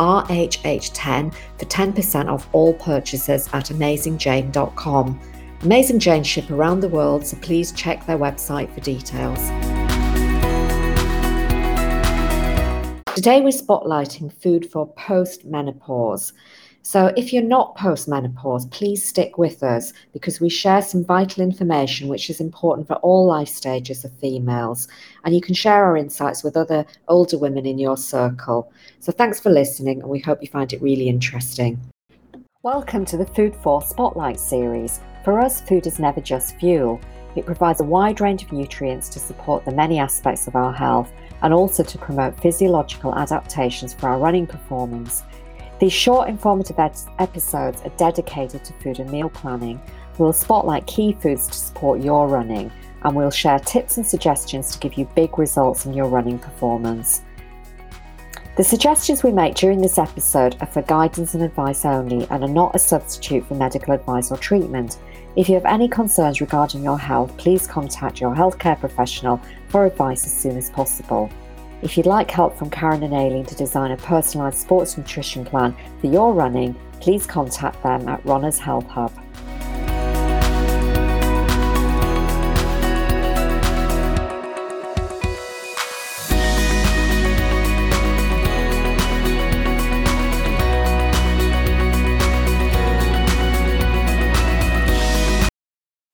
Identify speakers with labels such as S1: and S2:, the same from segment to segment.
S1: RHH10 for 10% off all purchases at AmazingJane.com. Amazing Jane ship around the world, so please check their website for details. Today we're spotlighting food for post menopause. So, if you're not postmenopause, please stick with us because we share some vital information which is important for all life stages of females. And you can share our insights with other older women in your circle. So, thanks for listening, and we hope you find it really interesting. Welcome to the Food for Spotlight series. For us, food is never just fuel. It provides a wide range of nutrients to support the many aspects of our health and also to promote physiological adaptations for our running performance. These short, informative ed- episodes are dedicated to food and meal planning. We'll spotlight key foods to support your running, and we'll share tips and suggestions to give you big results in your running performance. The suggestions we make during this episode are for guidance and advice only and are not a substitute for medical advice or treatment. If you have any concerns regarding your health, please contact your healthcare professional for advice as soon as possible. If you'd like help from Karen and Aileen to design a personalised sports nutrition plan for your running, please contact them at Runners Health Hub.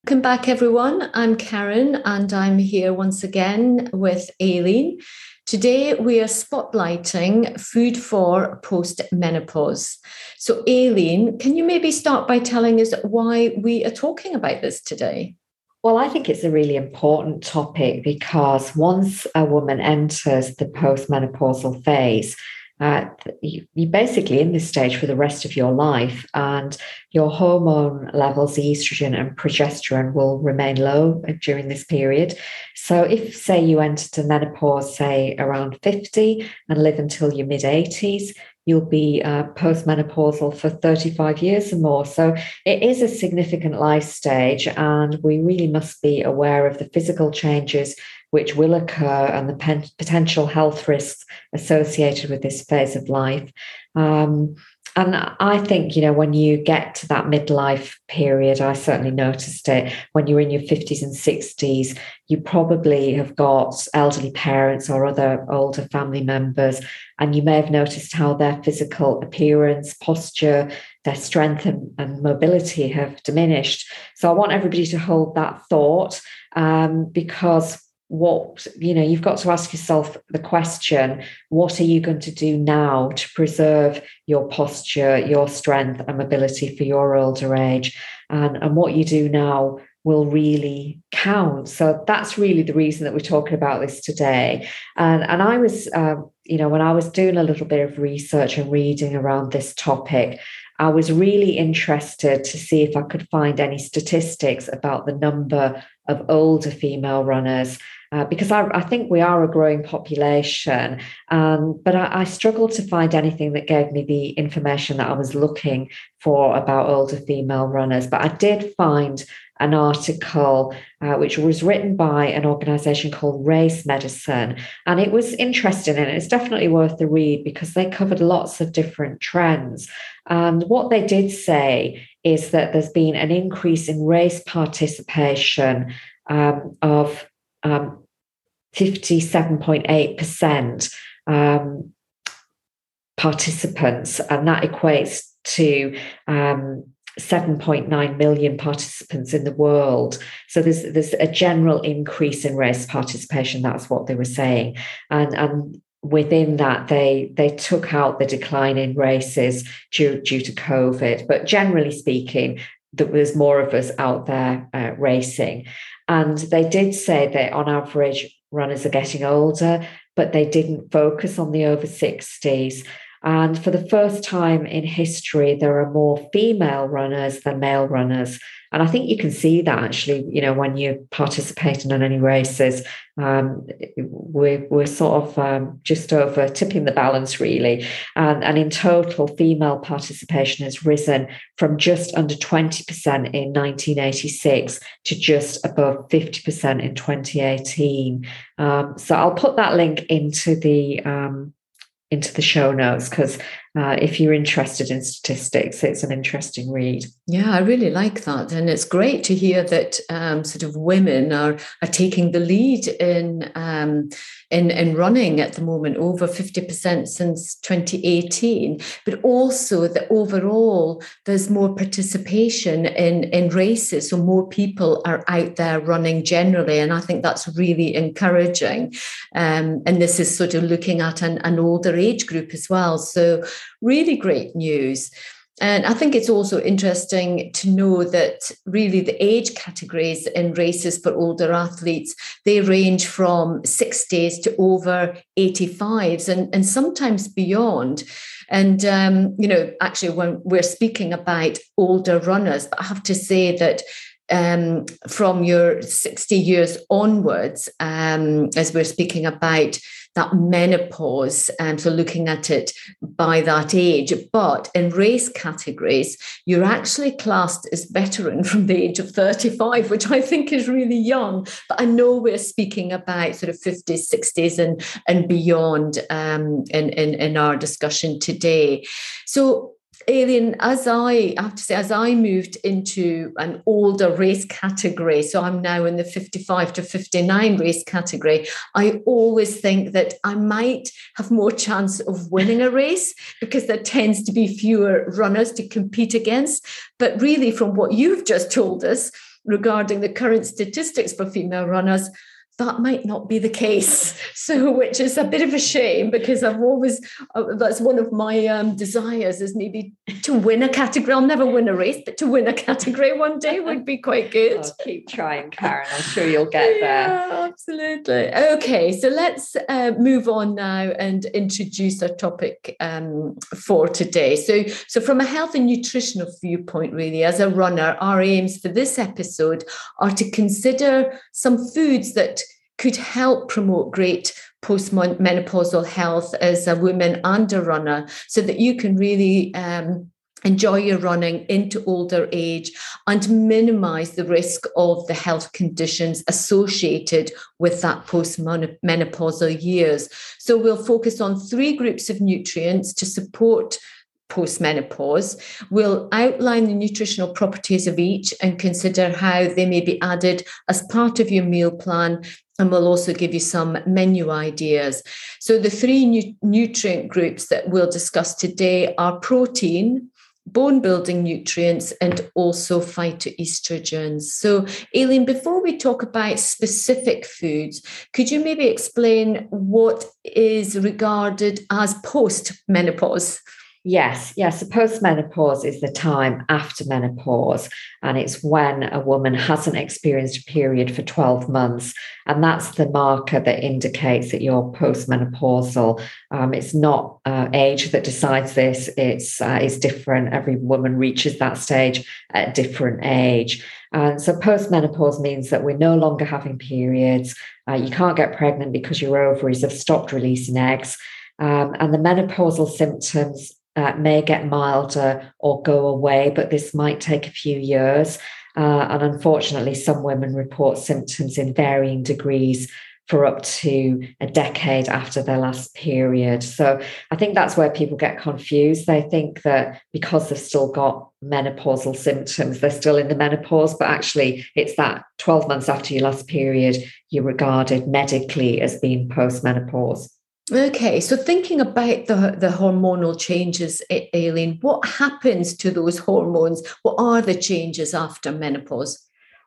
S2: Welcome back, everyone. I'm Karen, and I'm here once again with Aileen. Today, we are spotlighting food for post menopause. So, Aileen, can you maybe start by telling us why we are talking about this today?
S1: Well, I think it's a really important topic because once a woman enters the postmenopausal phase, uh, you, you're basically in this stage for the rest of your life, and your hormone levels, estrogen and progesterone, will remain low during this period. So, if, say, you enter menopause, say, around 50 and live until your mid 80s, you'll be uh, postmenopausal for 35 years or more. So it is a significant life stage, and we really must be aware of the physical changes which will occur and the pen- potential health risks associated with this phase of life. Um, and I think, you know, when you get to that midlife period, I certainly noticed it when you're in your 50s and 60s, you probably have got elderly parents or other older family members, and you may have noticed how their physical appearance, posture, their strength and, and mobility have diminished. So I want everybody to hold that thought um, because what you know you've got to ask yourself the question what are you going to do now to preserve your posture your strength and mobility for your older age? And and what you do now will really count. So that's really the reason that we're talking about this today. And and i was um, you know when i was doing a little bit of research and reading around this topic I was really interested to see if I could find any statistics about the number of older female runners uh, because I, I, think we are a growing population. Um, but I, I, struggled to find anything that gave me the information that I was looking for about older female runners. But I did find an article uh, which was written by an organization called Race Medicine. And it was interesting and it's definitely worth the read because they covered lots of different trends. And what they did say is that there's been an increase in race participation um, of um, 57.8% um, participants, and that equates to um, 7.9 million participants in the world. So there's there's a general increase in race participation. That's what they were saying, and and within that they they took out the decline in races due due to COVID. But generally speaking, there was more of us out there uh, racing, and they did say that on average runners are getting older, but they didn't focus on the over 60s. And for the first time in history, there are more female runners than male runners. And I think you can see that actually, you know, when you're participating in any races, um, we're, we're sort of um, just over tipping the balance really. And, and in total, female participation has risen from just under 20% in 1986 to just above 50% in 2018. Um, so I'll put that link into the um, into the show notes because uh, if you're interested in statistics, it's an interesting read.
S2: Yeah, I really like that, and it's great to hear that um, sort of women are are taking the lead in um, in in running at the moment, over fifty percent since 2018. But also that overall there's more participation in in races, so more people are out there running generally, and I think that's really encouraging. Um, and this is sort of looking at an, an older age group as well, so really great news. And I think it's also interesting to know that really the age categories in races for older athletes, they range from 60s to over 85s and, and sometimes beyond. And, um, you know, actually, when we're speaking about older runners, I have to say that um, from your 60 years onwards, um, as we're speaking about that menopause, and so looking at it by that age. But in race categories, you're actually classed as veteran from the age of 35, which I think is really young. But I know we're speaking about sort of 50s, 60s, and, and beyond um, in, in, in our discussion today. So Aileen, as I, I have to say, as I moved into an older race category, so I'm now in the 55 to 59 race category, I always think that I might have more chance of winning a race because there tends to be fewer runners to compete against. But really, from what you've just told us regarding the current statistics for female runners, that might not be the case. So, which is a bit of a shame because I've always, uh, that's one of my um, desires is maybe to win a category. I'll never win a race, but to win a category one day would be quite good.
S1: Oh, keep trying, Karen. I'm sure you'll get there.
S2: Absolutely. Okay, so let's uh, move on now and introduce our topic um, for today. So, so from a health and nutritional viewpoint, really, as a runner, our aims for this episode are to consider some foods that could help promote great postmenopausal health as a woman and a runner so that you can really um, enjoy your running into older age and minimize the risk of the health conditions associated with that postmenopausal years. So we'll focus on three groups of nutrients to support postmenopause. We'll outline the nutritional properties of each and consider how they may be added as part of your meal plan and we'll also give you some menu ideas. So, the three nu- nutrient groups that we'll discuss today are protein, bone building nutrients, and also phytoestrogens. So, Aileen, before we talk about specific foods, could you maybe explain what is regarded as post menopause?
S1: Yes, yes. So postmenopause is the time after menopause, and it's when a woman hasn't experienced a period for 12 months. And that's the marker that indicates that you're postmenopausal. Um, it's not uh, age that decides this, it's, uh, it's different. Every woman reaches that stage at a different age. And so postmenopause means that we're no longer having periods. Uh, you can't get pregnant because your ovaries have stopped releasing eggs. Um, and the menopausal symptoms uh, may get milder or go away, but this might take a few years. Uh, and unfortunately, some women report symptoms in varying degrees for up to a decade after their last period. So I think that's where people get confused. They think that because they've still got menopausal symptoms, they're still in the menopause, but actually it's that 12 months after your last period, you're regarded medically as being postmenopause.
S2: Okay, so thinking about the, the hormonal changes, Aileen, what happens to those hormones? What are the changes after menopause?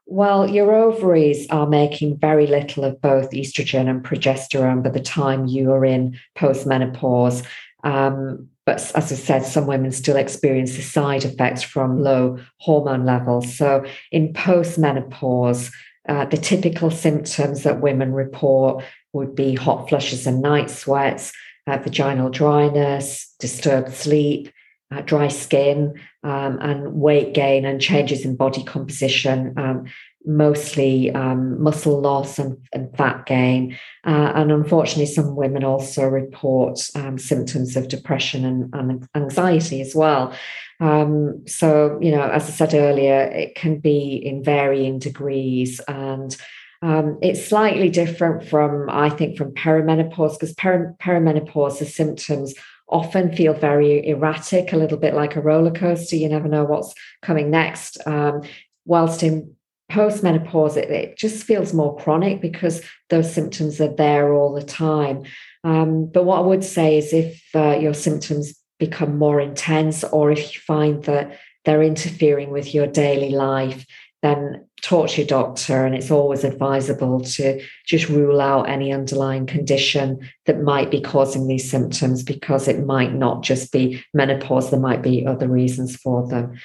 S1: Well, your ovaries are making very little of both estrogen and progesterone by the time you are in postmenopause. Um, but as I said, some women still experience the side effects from low hormone levels. So in postmenopause, uh, the typical symptoms that women report would be hot flushes and night sweats, uh, vaginal dryness, disturbed sleep, uh, dry skin, um, and weight gain and changes in body composition, um, mostly um, muscle loss and, and fat gain. Uh, and unfortunately, some women also report um, symptoms of depression and, and anxiety as well. Um, so, you know, as I said earlier, it can be in varying degrees and um, it's slightly different from, I think, from perimenopause because per- perimenopause, the symptoms often feel very erratic, a little bit like a roller coaster. You never know what's coming next. Um, whilst in postmenopause, it, it just feels more chronic because those symptoms are there all the time. Um, but what I would say is if uh, your symptoms become more intense or if you find that they're interfering with your daily life, then talk to your doctor. And it's always advisable to just rule out any underlying condition that might be causing these symptoms because it might not just be menopause, there might be other reasons for them.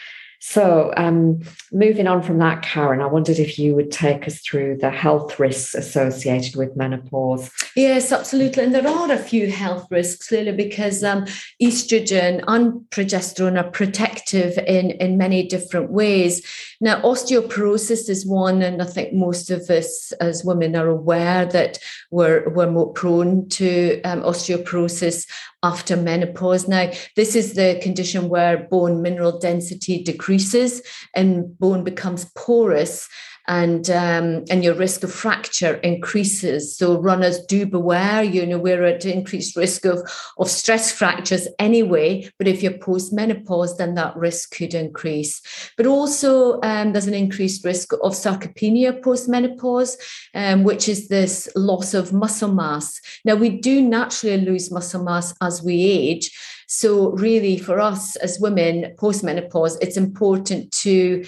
S1: So, um, moving on from that, Karen, I wondered if you would take us through the health risks associated with menopause.
S2: Yes, absolutely. And there are a few health risks, clearly, because um, estrogen and progesterone are protective in, in many different ways. Now, osteoporosis is one, and I think most of us as women are aware that we're, we're more prone to um, osteoporosis after menopause. Now, this is the condition where bone mineral density decreases and bone becomes porous and um, and your risk of fracture increases. So runners do beware. You know we're at increased risk of of stress fractures anyway. But if you're post menopause, then that risk could increase. But also um, there's an increased risk of sarcopenia post menopause, um, which is this loss of muscle mass. Now we do naturally lose muscle mass as we age. So really, for us as women post menopause, it's important to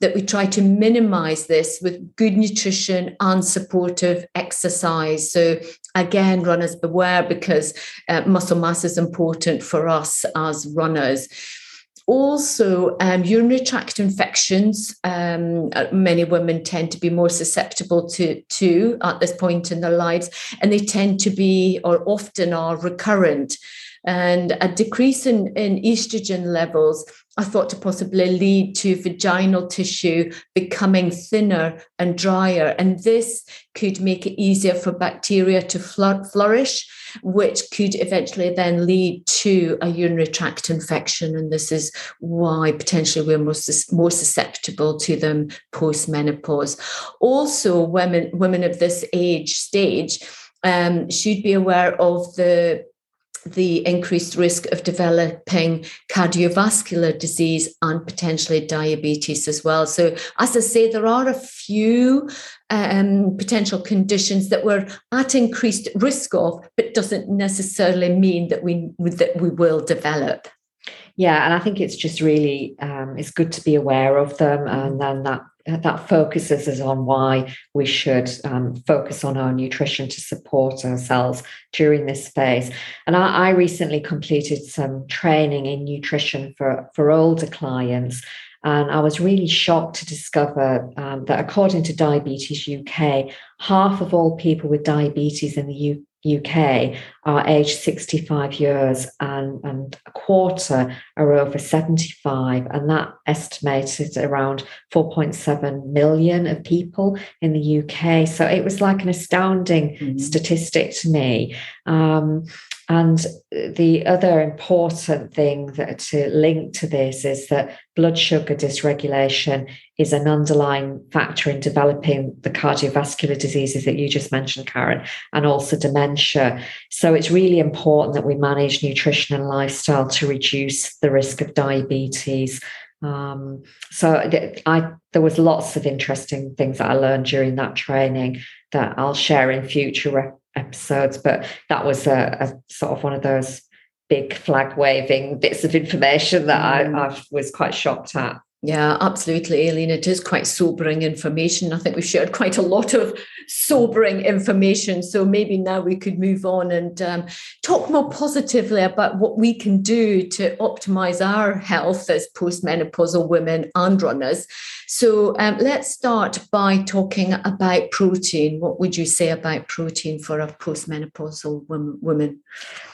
S2: that we try to minimize this with good nutrition and supportive exercise. So, again, runners beware because uh, muscle mass is important for us as runners. Also, um, urinary tract infections, um, uh, many women tend to be more susceptible to, to at this point in their lives, and they tend to be or often are recurrent. And a decrease in, in estrogen levels I thought to possibly lead to vaginal tissue becoming thinner and drier. And this could make it easier for bacteria to flourish, which could eventually then lead to a urinary tract infection. And this is why potentially we're more, more susceptible to them post menopause. Also, women, women of this age stage um, should be aware of the the increased risk of developing cardiovascular disease and potentially diabetes as well. So, as I say, there are a few um, potential conditions that we're at increased risk of, but doesn't necessarily mean that we that we will develop.
S1: Yeah, and I think it's just really um, it's good to be aware of them, and then that that focuses us on why we should um, focus on our nutrition to support ourselves during this phase. And I, I recently completed some training in nutrition for, for older clients. And I was really shocked to discover um, that according to Diabetes UK, half of all people with diabetes in the U- UK are aged 65 years and, and a quarter are over 75. And that estimated around 4.7 million of people in the UK. So it was like an astounding mm-hmm. statistic to me. Um, and the other important thing that to link to this is that blood sugar dysregulation is an underlying factor in developing the cardiovascular diseases that you just mentioned, Karen, and also dementia. So it's really important that we manage nutrition and lifestyle to reduce the risk of diabetes. Um, so I there was lots of interesting things that I learned during that training that I'll share in future episodes, but that was a, a sort of one of those big flag waving bits of information that I, mm. I was quite shocked at.
S2: Yeah, absolutely, Aileen. It is quite sobering information. I think we've shared quite a lot of sobering information. So maybe now we could move on and um, talk more positively about what we can do to optimize our health as postmenopausal women and runners. So um, let's start by talking about protein. What would you say about protein for a postmenopausal woman?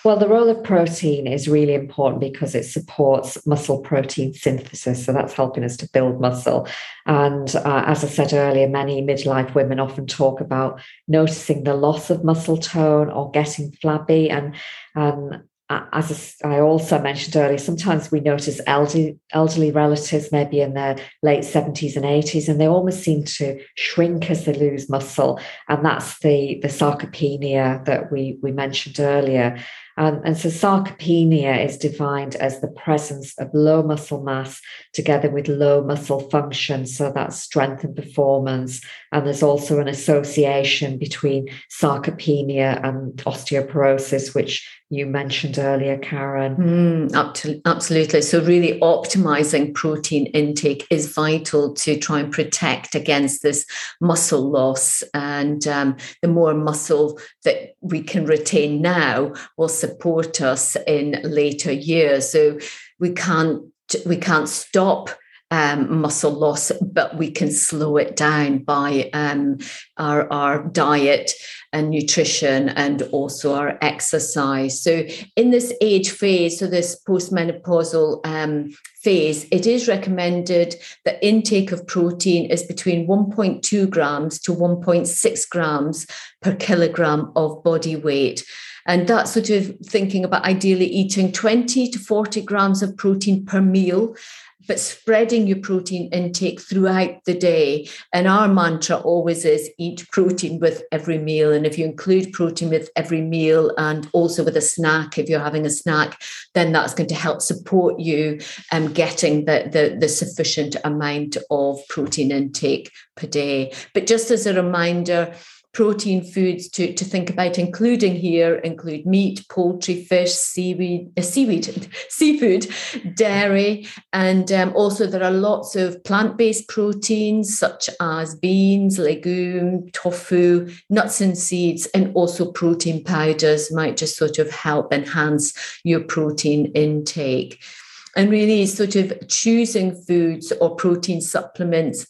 S1: Well, the role of protein is really important because it supports muscle protein synthesis. So that's helping us to build muscle. And uh, as I said earlier, many midlife women often talk about noticing the loss of muscle tone or getting flabby. And um, as I also mentioned earlier, sometimes we notice elderly, elderly relatives, maybe in their late 70s and 80s, and they almost seem to shrink as they lose muscle. And that's the, the sarcopenia that we, we mentioned earlier. Um, and so sarcopenia is defined as the presence of low muscle mass together with low muscle function. So that's strength and performance. And there's also an association between sarcopenia and osteoporosis, which you mentioned earlier, Karen.
S2: Mm, absolutely. So, really optimizing protein intake is vital to try and protect against this muscle loss. And um, the more muscle that we can retain now will support us in later years. So, we can't we can't stop um, muscle loss, but we can slow it down by um, our, our diet and nutrition and also our exercise. So, in this age phase, so this postmenopausal um, phase, it is recommended that intake of protein is between 1.2 grams to 1.6 grams per kilogram of body weight. And that's sort of thinking about ideally eating 20 to 40 grams of protein per meal but spreading your protein intake throughout the day. And our mantra always is eat protein with every meal. And if you include protein with every meal and also with a snack, if you're having a snack, then that's going to help support you um, getting the, the, the sufficient amount of protein intake per day. But just as a reminder, protein foods to, to think about including here include meat, poultry, fish, seaweed, uh, seaweed, seafood, dairy, and um, also there are lots of plant-based proteins such as beans, legume, tofu, nuts and seeds, and also protein powders might just sort of help enhance your protein intake. And really, sort of choosing foods or protein supplements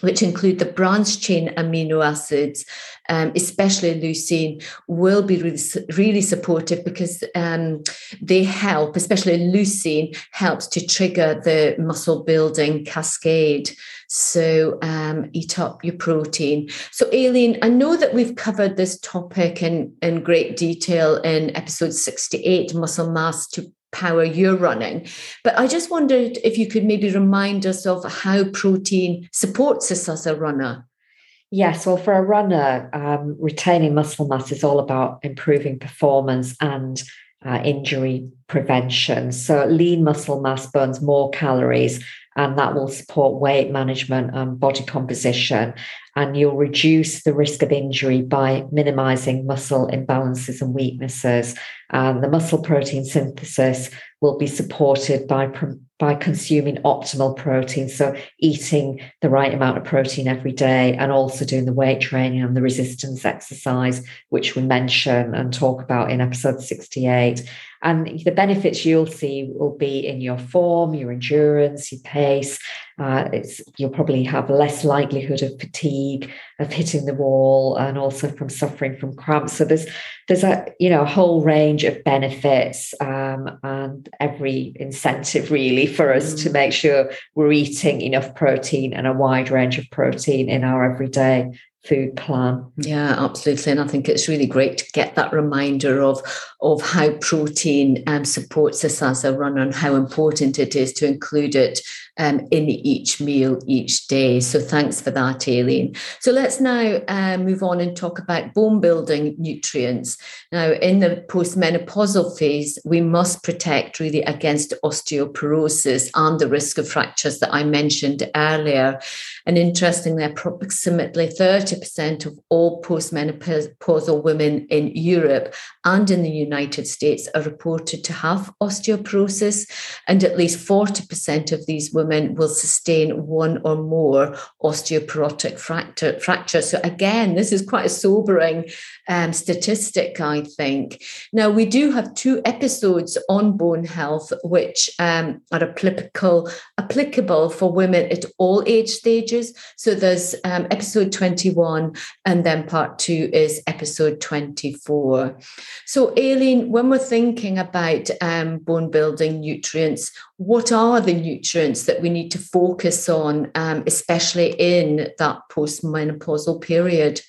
S2: which include the branched chain amino acids, um, especially leucine, will be really, really supportive because um, they help, especially leucine helps to trigger the muscle building cascade. So um, eat up your protein. So, Aileen, I know that we've covered this topic in, in great detail in episode 68, muscle mass to power you're running. But I just wondered if you could maybe remind us of how protein supports us as a runner.
S1: Yes, well, for a runner, um, retaining muscle mass is all about improving performance and uh, injury prevention. So, lean muscle mass burns more calories, and that will support weight management and body composition. And you'll reduce the risk of injury by minimizing muscle imbalances and weaknesses. And the muscle protein synthesis will be supported by by consuming optimal protein. So, eating the right amount of protein every day and also doing the weight training and the resistance exercise, which we mention and talk about in episode 68. And the benefits you'll see will be in your form, your endurance, your pace. Uh, you'll probably have less likelihood of fatigue, of hitting the wall, and also from suffering from cramps. So there's there's a you know a whole range of benefits um, and every incentive really for us mm. to make sure we're eating enough protein and a wide range of protein in our everyday food plan.
S2: Yeah, absolutely. And I think it's really great to get that reminder of, of how protein um, supports us as a runner and how important it is to include it um, in each meal each day. So thanks for that, Aileen. So let's now uh, move on and talk about bone building nutrients. Now, in the postmenopausal phase, we must protect really against osteoporosis and the risk of fractures that I mentioned earlier. And interestingly, approximately 30 30% of all postmenopausal women in Europe and in the United States are reported to have osteoporosis, and at least 40% of these women will sustain one or more osteoporotic fracture, fracture. So, again, this is quite a sobering um, statistic, I think. Now, we do have two episodes on bone health, which um, are applicable, applicable for women at all age stages. So, there's um, episode 21, and then part two is episode 24. So, Aileen, when we're thinking about um, bone building nutrients, what are the nutrients that we need to focus on, um, especially in that postmenopausal period?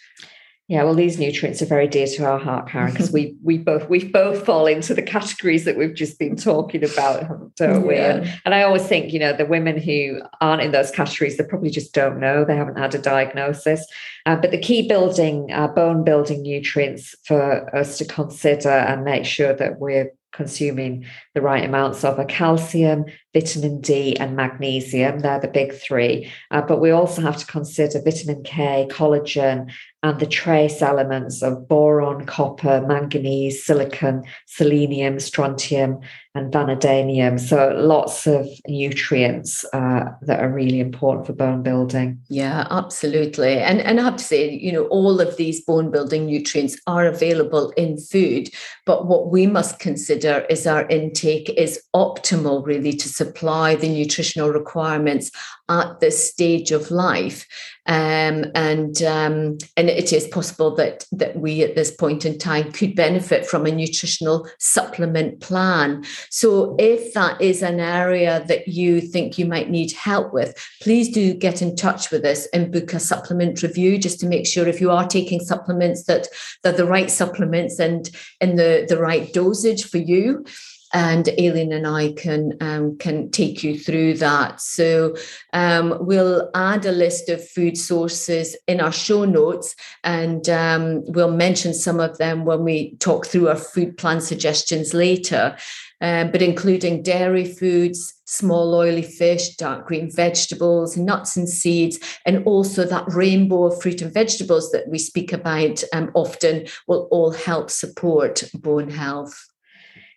S1: Yeah, well, these nutrients are very dear to our heart, Karen, because we we both we both fall into the categories that we've just been talking about, don't we? Yeah. And, and I always think, you know, the women who aren't in those categories, they probably just don't know. They haven't had a diagnosis. Uh, but the key building, uh, bone building nutrients for us to consider and make sure that we're consuming the right amounts of are calcium, vitamin D, and magnesium. They're the big three. Uh, but we also have to consider vitamin K, collagen, and the trace elements of boron, copper, manganese, silicon, selenium, strontium, and vanadium. So lots of nutrients uh, that are really important for bone building.
S2: Yeah, absolutely. And, and I have to say, you know, all of these bone building nutrients are available in food. But what we must consider is our intake is optimal, really, to supply the nutritional requirements at this stage of life. Um, and um, and it is possible that that we at this point in time could benefit from a nutritional supplement plan. So if that is an area that you think you might need help with, please do get in touch with us and book a supplement review just to make sure if you are taking supplements that they're the right supplements and in the the right dosage for you and Aileen and I can um, can take you through that. So um, we'll add a list of food sources in our show notes, and um, we'll mention some of them when we talk through our food plan suggestions later. Um, but including dairy foods, small oily fish, dark green vegetables, nuts and seeds, and also that rainbow of fruit and vegetables that we speak about um, often will all help support bone health.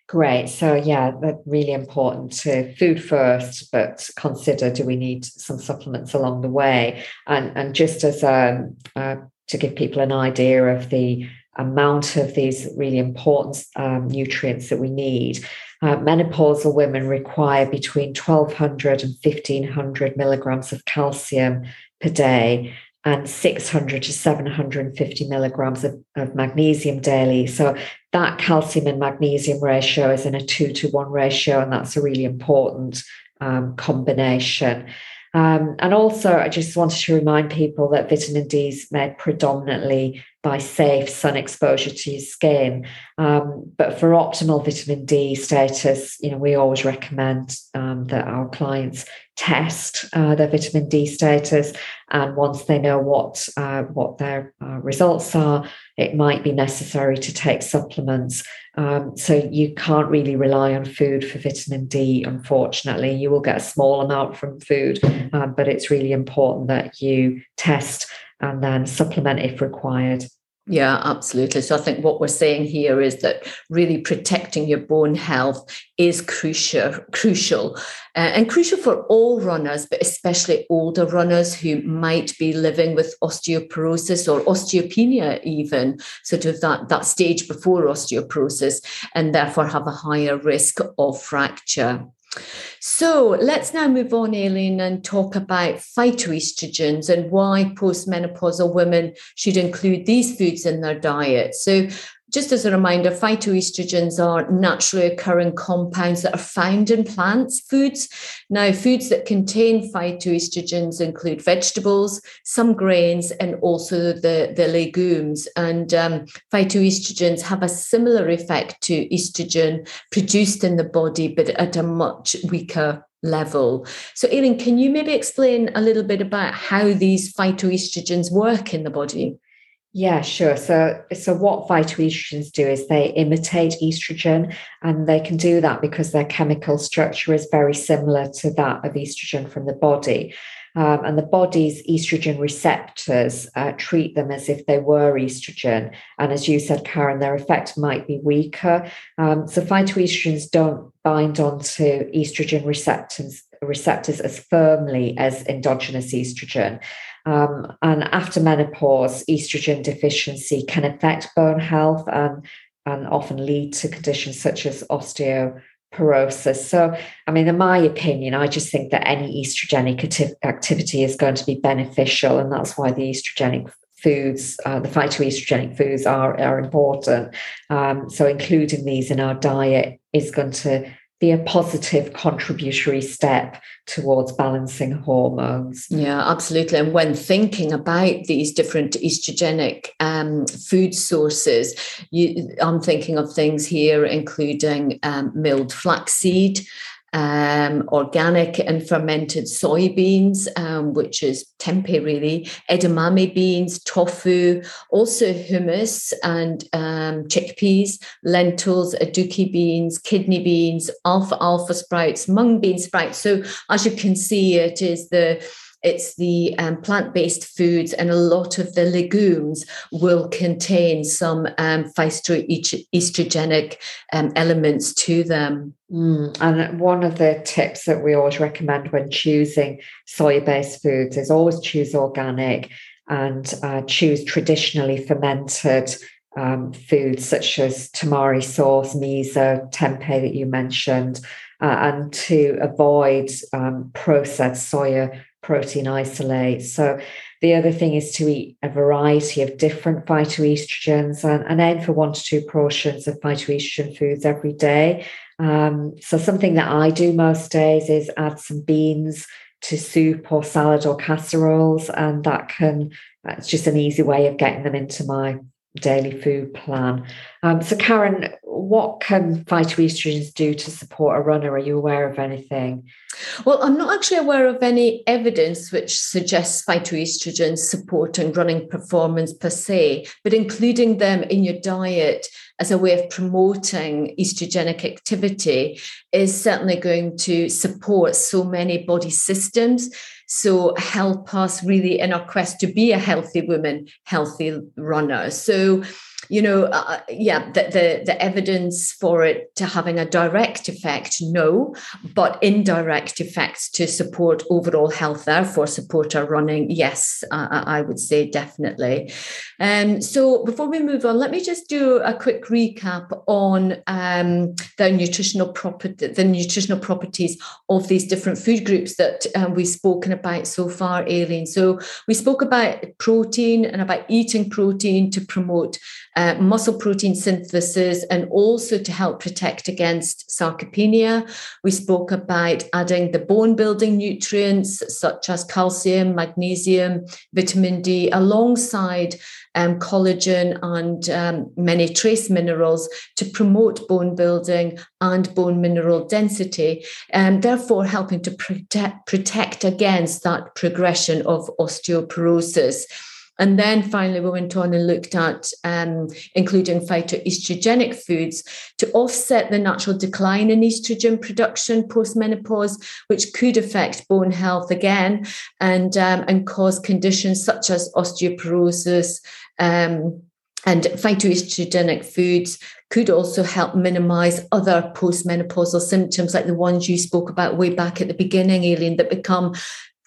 S1: Great. So, yeah, that's really important to food first, but consider do we need some supplements along the way? And, and just as um, uh, to give people an idea of the amount of these really important um, nutrients that we need, uh, menopausal women require between 1200 and 1500 milligrams of calcium per day and 600 to 750 milligrams of, of, magnesium daily. So that calcium and magnesium ratio is in a two to one ratio, and that's a really important um, combination. Um, and also, I just wanted to remind people that vitamin D is made predominantly by safe sun exposure to your skin. Um, but for optimal vitamin D status, you know, we always recommend um, that our clients test uh, their vitamin D status, and once they know what uh, what their uh, results are, it might be necessary to take supplements. Um, so you can't really rely on food for vitamin D. Unfortunately, you will get a small amount from food, um, but it's really important that you test and then supplement if required.
S2: Yeah, absolutely. So I think what we're saying here is that really protecting your bone health is crucial, crucial, uh, and crucial for all runners, but especially older runners who might be living with osteoporosis or osteopenia, even sort of that that stage before osteoporosis, and therefore have a higher risk of fracture. So let's now move on, Aileen, and talk about phytoestrogens and why postmenopausal women should include these foods in their diet. So just as a reminder, phytoestrogens are naturally occurring compounds that are found in plants' foods. Now, foods that contain phytoestrogens include vegetables, some grains, and also the, the legumes. And um, phytoestrogens have a similar effect to estrogen produced in the body, but at a much weaker level. So, Aileen, can you maybe explain a little bit about how these phytoestrogens work in the body?
S1: Yeah, sure. So, so what phytoestrogens do is they imitate estrogen, and they can do that because their chemical structure is very similar to that of estrogen from the body. Um, and the body's estrogen receptors uh, treat them as if they were estrogen. And as you said, Karen, their effect might be weaker. Um, so phytoestrogens don't bind onto estrogen receptors, receptors as firmly as endogenous estrogen. Um, and after menopause, estrogen deficiency can affect bone health and, and often lead to conditions such as osteoporosis. So, I mean, in my opinion, I just think that any estrogenic activity is going to be beneficial, and that's why the estrogenic foods, uh, the phytoestrogenic foods, are are important. Um, so, including these in our diet is going to be a positive contributory step towards balancing hormones.
S2: Yeah, absolutely. And when thinking about these different estrogenic um, food sources, you, I'm thinking of things here, including um, milled flaxseed, um, organic and fermented soybeans, um, which is tempeh really, edamame beans, tofu, also hummus and um, chickpeas, lentils, aduki beans, kidney beans, alpha sprouts, mung bean sprouts. So as you can see, it is the it's the um, plant-based foods and a lot of the legumes will contain some um, phytoestrogenic um, elements to them.
S1: Mm. And one of the tips that we always recommend when choosing soy-based foods is always choose organic and uh, choose traditionally fermented um, foods such as tamari sauce, miso, tempeh that you mentioned, uh, and to avoid um, processed soya protein isolate. So the other thing is to eat a variety of different phytoestrogens and, and aim for one to two portions of phytoestrogen foods every day. Um, so something that I do most days is add some beans to soup or salad or casseroles, and that can it's just an easy way of getting them into my daily food plan. Um, so, Karen, what can phytoestrogens do to support a runner? Are you aware of anything?
S2: Well, I'm not actually aware of any evidence which suggests phytoestrogens supporting running performance per se, but including them in your diet as a way of promoting estrogenic activity is certainly going to support so many body systems. So, help us really in our quest to be a healthy woman, healthy runner. So, you know, uh, uh, yeah, the, the, the evidence for it to having a direct effect, no, but indirect effects to support overall health, therefore support our running, yes, I, I would say definitely. Um, so before we move on, let me just do a quick recap on um, the nutritional property, the nutritional properties of these different food groups that um, we've spoken about so far, Aileen. So we spoke about protein and about eating protein to promote uh, muscle protein synthesis and also to help protect against sarcopenia. We spoke about adding the bone building nutrients such as calcium, magnesium, vitamin D, alongside um, collagen and um, many trace minerals to promote bone building and bone mineral density, and therefore helping to protect, protect against that progression of osteoporosis. And then finally, we went on and looked at um, including phytoestrogenic foods to offset the natural decline in estrogen production post menopause, which could affect bone health again and, um, and cause conditions such as osteoporosis. Um, and phytoestrogenic foods could also help minimize other postmenopausal symptoms like the ones you spoke about way back at the beginning, Aileen, that become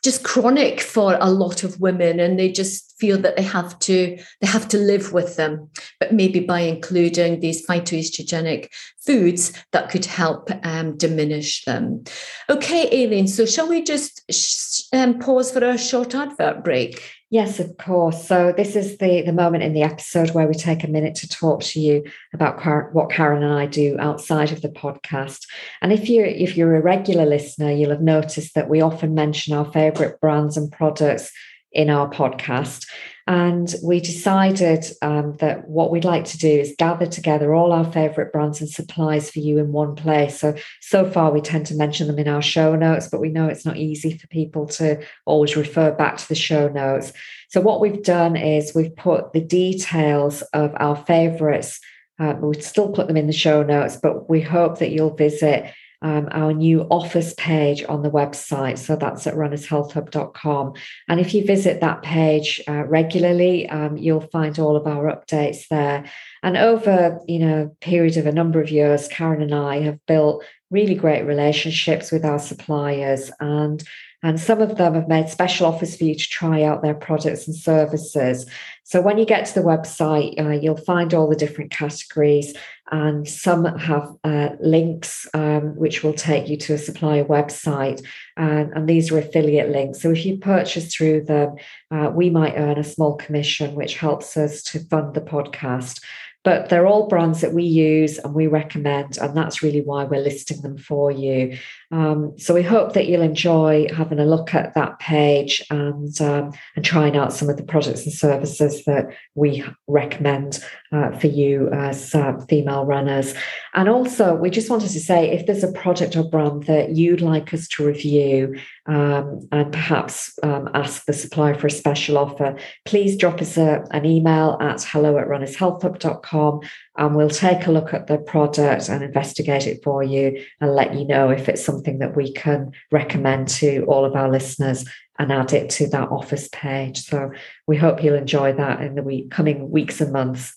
S2: just chronic for a lot of women and they just feel that they have to they have to live with them. But maybe by including these phytoestrogenic foods that could help um, diminish them. Okay aileen so shall we just sh- um, pause for a short advert break
S1: Yes, of course. So this is the the moment in the episode where we take a minute to talk to you about what Karen and I do outside of the podcast. And if you if you're a regular listener, you'll have noticed that we often mention our favorite brands and products in our podcast. And we decided um, that what we'd like to do is gather together all our favorite brands and supplies for you in one place. So, so far, we tend to mention them in our show notes, but we know it's not easy for people to always refer back to the show notes. So, what we've done is we've put the details of our favorites. Uh, we'd still put them in the show notes, but we hope that you'll visit um, our new office page on the website. So that's at runnershealthhub.com. And if you visit that page uh, regularly, um, you'll find all of our updates there. And over, you know, period of a number of years, Karen and I have built really great relationships with our suppliers and and some of them have made special offers for you to try out their products and services. So when you get to the website, uh, you'll find all the different categories, and some have uh, links um, which will take you to a supplier website. And, and, these are affiliate links. So if you purchase through them, uh, we might earn a small commission, which helps us to fund the podcast but they're all brands that we use and we recommend, and that's really why we're listing them for you. Um, so we hope that you'll enjoy having a look at that page and um, and trying out some of the products and services that we recommend uh, for you as uh, female runners. And also, we just wanted to say if there's a product or brand that you'd like us to review um, and perhaps um, ask the supplier for a special offer, please drop us a, an email at hello at runnershealthhub.com and we'll take a look at the product and investigate it for you and let you know if it's something that we can recommend to all of our listeners and add it to that office page. So we hope you'll enjoy that in the week, coming weeks and months.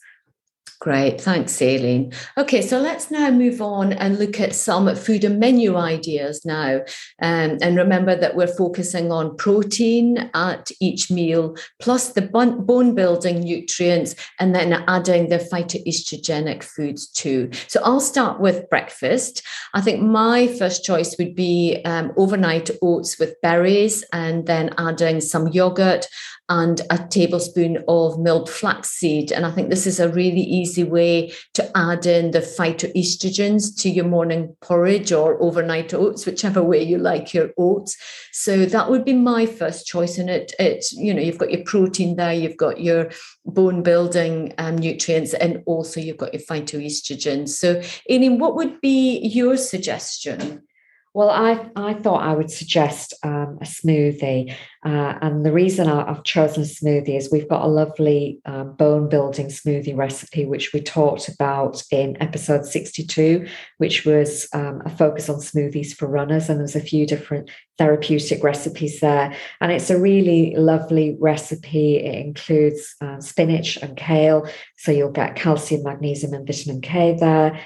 S2: Great, thanks, Aileen. Okay, so let's now move on and look at some food and menu ideas now. Um, and remember that we're focusing on protein at each meal, plus the bone building nutrients, and then adding the phytoestrogenic foods too. So I'll start with breakfast. I think my first choice would be um, overnight oats with berries, and then adding some yogurt and a tablespoon of milled flaxseed. And I think this is a really easy way to add in the phytoestrogens to your morning porridge or overnight oats, whichever way you like your oats. So that would be my first choice. And it, it you know, you've got your protein there, you've got your bone building um, nutrients, and also you've got your phytoestrogens. So, Aileen, what would be your suggestion?
S1: Well, I, I thought I would suggest um, a smoothie. Uh, and the reason I, have chosen a smoothie is we've got a lovely um, bone building smoothie recipe, which we talked about in episode 62, which was um, a focus on smoothies for runners. And there's a few different therapeutic recipes there. And it's a really lovely recipe. It includes uh, spinach and kale. So you'll get calcium, magnesium, and vitamin K there.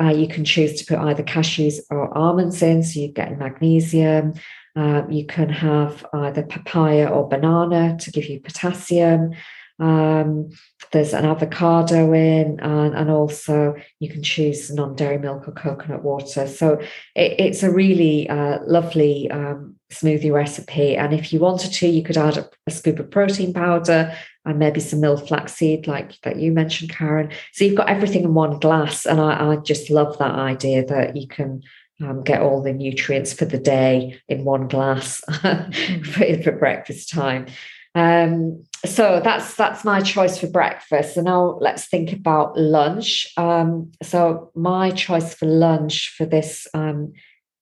S1: Uh, you can choose to put either cashews or almonds in, so you get magnesium. Uh, you can have either papaya or banana to give you potassium. Um, there's an avocado in, and, and, also you can choose non dairy milk or coconut water. So it, it's a really uh, lovely um, smoothie recipe. And if you wanted to, you could add a, a scoop of protein powder and maybe some milled flaxseed, like that you mentioned, Karen. So you've got everything in one glass. And I, I just love that idea that you can um, get all the nutrients for the day in one glass mm. for, for, breakfast time. Um, so that's that's my choice for breakfast. And now let's think about lunch. Um, so my choice for lunch for this um,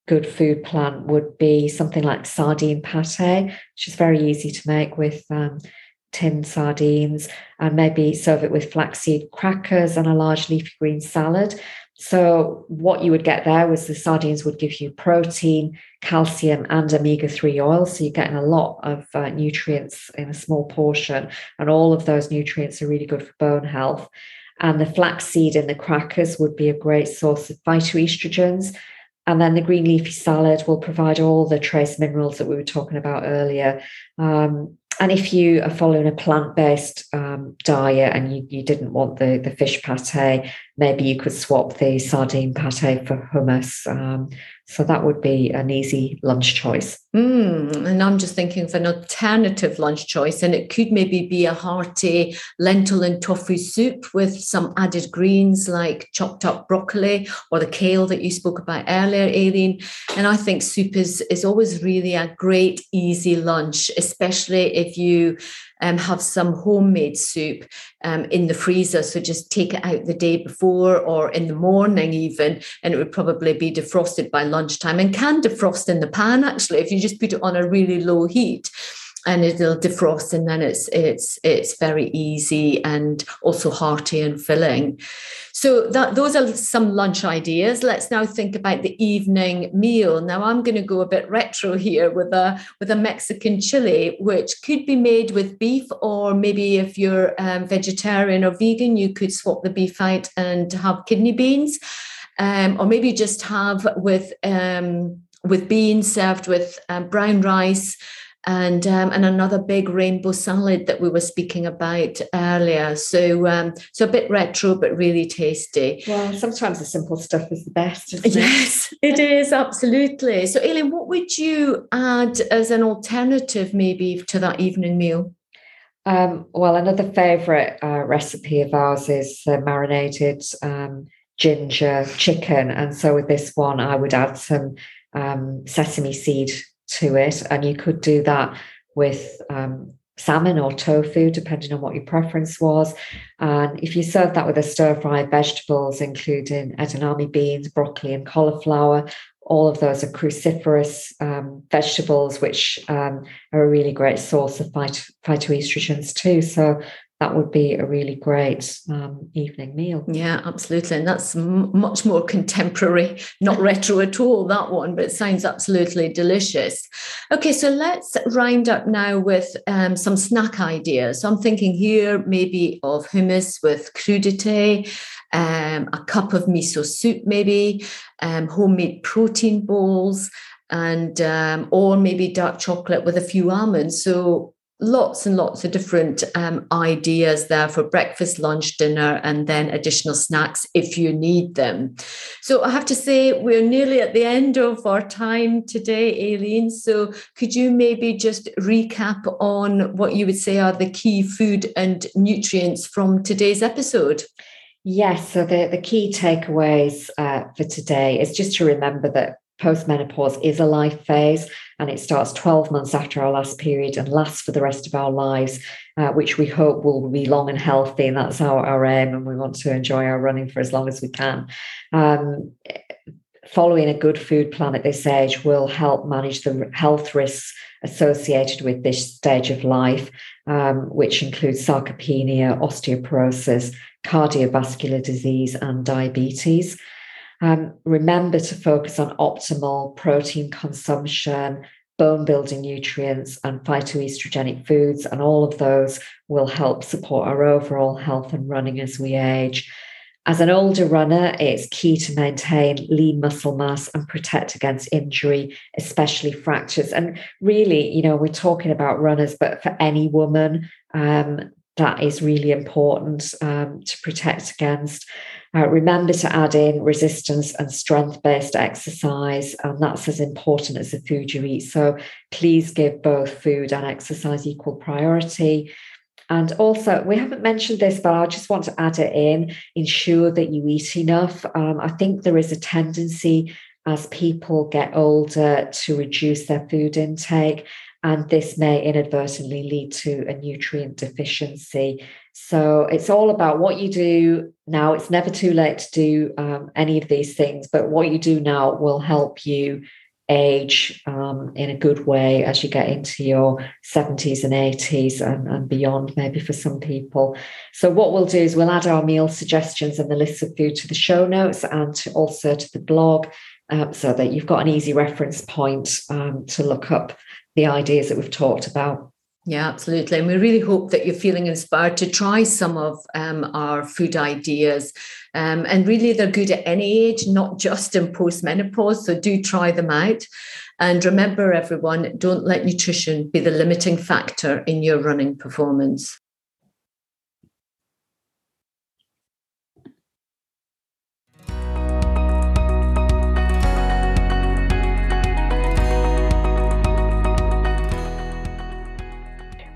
S1: good food plan would be something like sardine pate, which is very easy to make with um, tin sardines and maybe serve it with flaxseed crackers and a large leafy green salad. So, what you would get there was the sardines would give you protein, calcium, and omega 3 oil. So, you're getting a lot of uh, nutrients in a small portion. And all of those nutrients are really good for bone health. And the flaxseed in the crackers would be a great source of phytoestrogens. And then the green leafy salad will provide all the trace minerals that we were talking about earlier. Um, and if you are following a plant-based um, diet and you, you didn't want the, the fish pate, maybe you could swap the sardine pate for hummus. Um, so that would be an easy lunch choice.
S2: Mm, and I'm just thinking of an alternative lunch choice, and it could maybe be a hearty lentil and tofu soup with some added greens like chopped up broccoli or the kale that you spoke about earlier, Aileen. And I think soup is, is always really a great, easy lunch, especially if you um, have some homemade soup um, in the freezer. So just take it out the day before or in the morning, even, and it would probably be defrosted by lunchtime and can defrost in the pan actually if you just put it on a really low heat. And it'll defrost and then it's it's it's very easy and also hearty and filling. So that those are some lunch ideas. Let's now think about the evening meal. Now i'm going to go a bit retro here with a with a mexican chili which could be made with beef or maybe if you're um, vegetarian or vegan you could swap the beef out and have kidney beans. Um, or maybe just have with um, with beans served with um, brown rice and um, and another big rainbow salad that we were speaking about earlier. So um, so a bit retro but really tasty.
S1: Well, sometimes the simple stuff is the best.
S2: yes, it is absolutely. So, Aileen, what would you add as an alternative maybe to that evening meal?
S1: Um, well, another favourite uh, recipe of ours is uh, marinated um, ginger chicken, and so with this one, I would add some um, sesame seed to it. And you could do that with um, salmon or tofu, depending on what your preference was. And if you serve that with a stir fried vegetables, including edamame beans, broccoli, and cauliflower, all of those are cruciferous um, vegetables, which um, are a really great source of phyto- phytoestrogens too. So that would be a really great um, evening meal.
S2: Yeah, absolutely. And that's m- much more contemporary, not retro at all, that one, but it sounds absolutely delicious. Okay, so let's round up now with um, some snack ideas. So I'm thinking here maybe of hummus with crudité, um, a cup of miso soup, maybe, um, homemade protein bowls and um, or maybe dark chocolate with a few almonds. So lots and lots of different um, ideas there for breakfast, lunch, dinner, and then additional snacks if you need them. So I have to say, we're nearly at the end of our time today, Aileen. So could you maybe just recap on what you would say are the key food and nutrients from today's episode?
S1: Yes, so the, the key takeaways uh, for today is just to remember that postmenopause is a life phase and it starts 12 months after our last period and lasts for the rest of our lives, uh, which we hope will be long and healthy. And that's our, our aim. And we want to enjoy our running for as long as we can. Um, following a good food plan at this age will help manage the health risks associated with this stage of life, um, which includes sarcopenia, osteoporosis, cardiovascular disease, and diabetes. Um, remember to focus on optimal protein consumption, bone building nutrients, and phytoestrogenic foods. And all of those will help support our overall health and running as we age. As an older runner, it's key to maintain lean muscle mass and protect against injury, especially fractures. And really, you know, we're talking about runners, but for any woman, um, that is really important um, to protect against. Uh, remember to add in resistance and strength based exercise, and that's as important as the food you eat. So please give both food and exercise equal priority. And also, we haven't mentioned this, but I just want to add it in ensure that you eat enough. Um, I think there is a tendency as people get older to reduce their food intake and this may inadvertently lead to a nutrient deficiency. So it's all about what you do now. It's never too late to do um, any of these things, but what you do now will help you age um, in a good way as you get into your 70s and 80s and, and, beyond, maybe for some people. So, what we'll do is we'll add our meal suggestions and the list of food to the show notes and to also to the blog um, so that you've got an easy reference point um, to look up the ideas that we've talked about.
S2: Yeah, absolutely. And we really hope that you're feeling inspired to try some of um, our food ideas. Um, and really, they're good at any age, not just in postmenopause. So do try them out. And remember, everyone, don't let nutrition be the limiting factor in your running performance.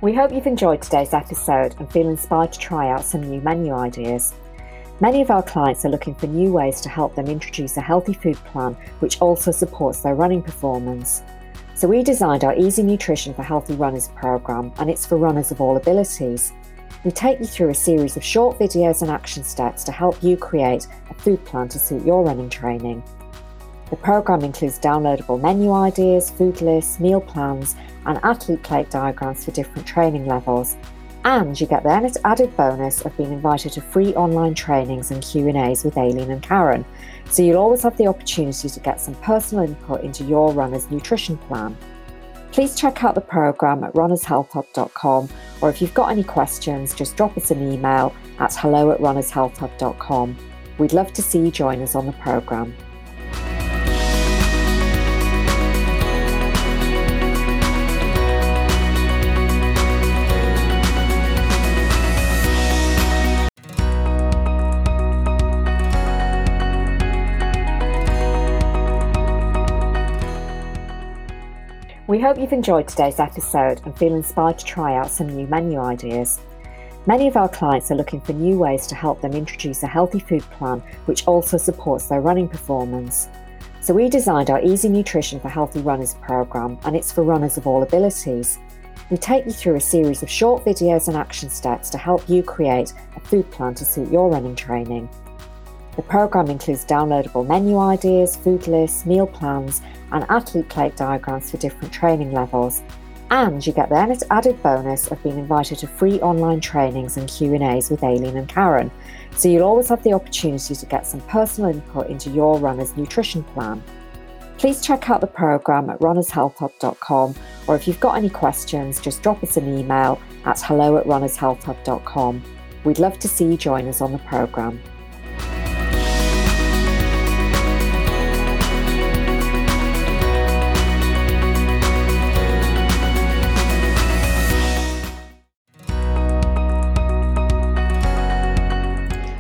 S1: We hope you've enjoyed today's episode and feel inspired to try out some new menu ideas. Many of our clients are looking for new ways to help them introduce a healthy food plan which also supports their running performance. So, we designed our Easy Nutrition for Healthy Runners program, and it's for runners of all abilities. We take you through a series of short videos and action steps to help you create a food plan to suit your running training. The programme includes downloadable menu ideas, food lists, meal plans, and athlete plate diagrams for different training levels. And you get the added bonus of being invited to free online trainings and Q&As with Aileen and Karen. So you'll always have the opportunity to get some personal input into your runner's nutrition plan. Please check out the programme at runnershealthhub.com or if you've got any questions, just drop us an email at hello at runnershealthhub.com. We'd love to see you join us on the programme. We hope you've enjoyed today's episode and feel inspired to try out some new menu ideas. Many of our clients are looking for new ways to help them introduce a healthy food plan which also supports their running performance. So, we designed our Easy Nutrition for Healthy Runners program, and it's for runners of all abilities. We take you through a series of short videos and action steps to help you create a food plan to suit your running training. The program includes downloadable menu ideas, food lists, meal plans, and athlete plate diagrams for different training levels. And you get the added bonus of being invited to free online trainings and Q&As with Aileen and Karen. So you'll always have the opportunity to get some personal input into your runner's nutrition plan. Please check out the programme at runnershealthhub.com or if you've got any questions, just drop us an email at hello at runnershealthhub.com. We'd love to see you join us on the programme.